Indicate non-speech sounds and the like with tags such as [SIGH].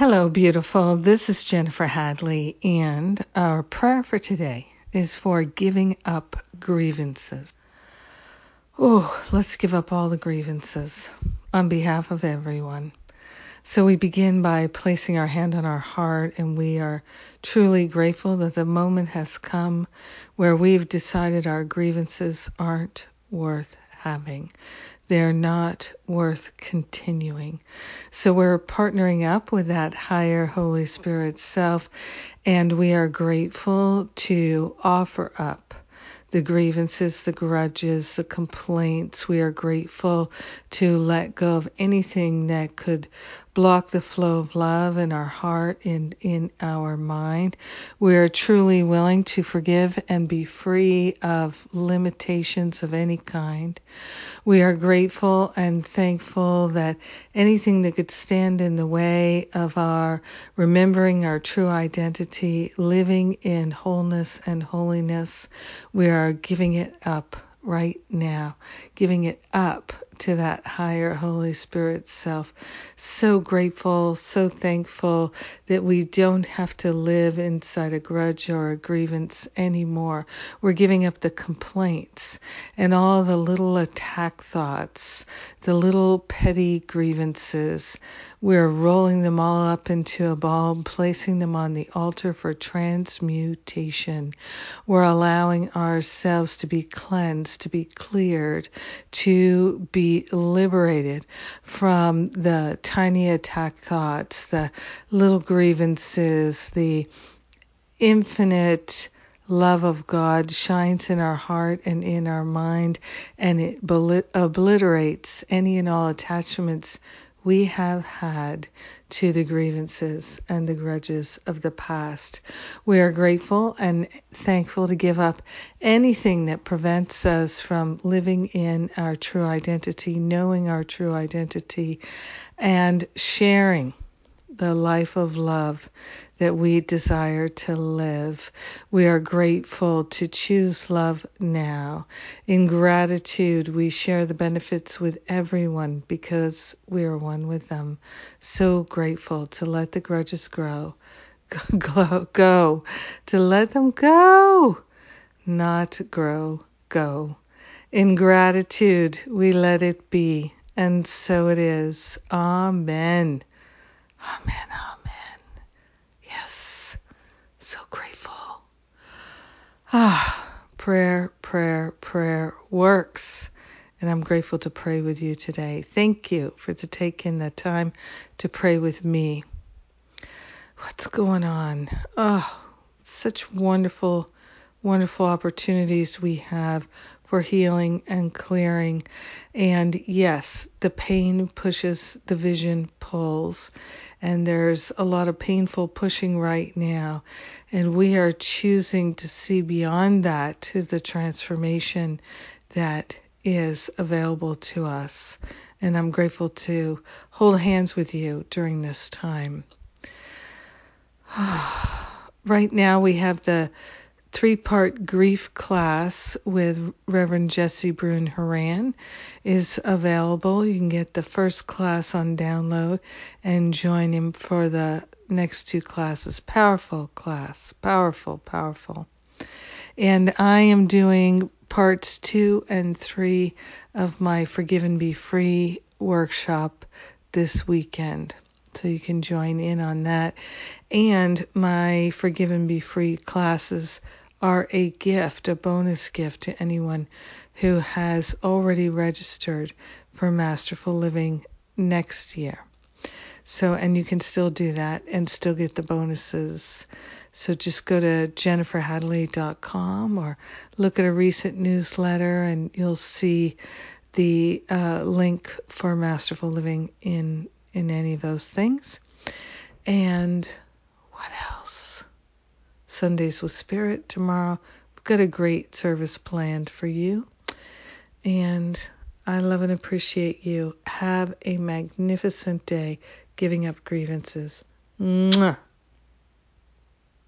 Hello, beautiful. This is Jennifer Hadley, and our prayer for today is for giving up grievances. Oh, let's give up all the grievances on behalf of everyone. So we begin by placing our hand on our heart, and we are truly grateful that the moment has come where we've decided our grievances aren't worth having. They're not worth continuing. So we're partnering up with that higher Holy Spirit self, and we are grateful to offer up the grievances, the grudges, the complaints. We are grateful to let go of anything that could block the flow of love in our heart and in our mind. We are truly willing to forgive and be free of limitations of any kind. We are grateful and thankful that anything that could stand in the way of our remembering our true identity, living in wholeness and holiness, we are giving it up right now, giving it up to that higher Holy Spirit self. So grateful, so thankful that we don't have to live inside a grudge or a grievance anymore. We're giving up the complaints and all the little attack thoughts, the little petty grievances. We're rolling them all up into a ball, placing them on the altar for transmutation. We're allowing ourselves to be cleansed, to be cleared, to be liberated from the tiny attack thoughts, the little grievances, the infinite love of God shines in our heart and in our mind, and it obliterates any and all attachments we have had to the grievances and the grudges of the past. We are grateful and thankful to give up anything that prevents us from living in our true identity, knowing our true identity, and sharing the life of love that we desire to live. We are grateful to choose love now. In gratitude, we share the benefits with everyone because we are one with them. So grateful to let the grudges grow. [LAUGHS] Go, go, to let them go, not grow, go. In gratitude, we let it be, and so it is. Amen. Amen. Amen. Yes. So grateful. Ah, prayer, prayer, prayer works. And I'm grateful to pray with you today. Thank you for to taking the time to pray with me. What's going on? Oh, such wonderful, wonderful opportunities we have for healing and clearing. And yes, the pain pushes, the vision pulls. And there's a lot of painful pushing right now. And we are choosing to see beyond that to the transformation that is available to us. And I'm grateful to hold hands with you during this time. [SIGHS] right now, we have the three part grief class with Reverend Jesse Brune Haran is available. You can get the first class on download and join him for the next two classes. Powerful class. Powerful, powerful. And I am doing parts two and three of my Forgive and Be Free workshop this weekend. So you can join in on that. And my Forgive and Be Free classes are a gift, a bonus gift to anyone who has already registered for Masterful Living next year. So, and you can still do that and still get the bonuses. So just go to jenniferhadley.com or look at a recent newsletter and you'll see the uh, link for Masterful Living in in any of those things. And what else? Sundays with Spirit tomorrow. We've got a great service planned for you. And I love and appreciate you. Have a magnificent day giving up grievances. Mwah.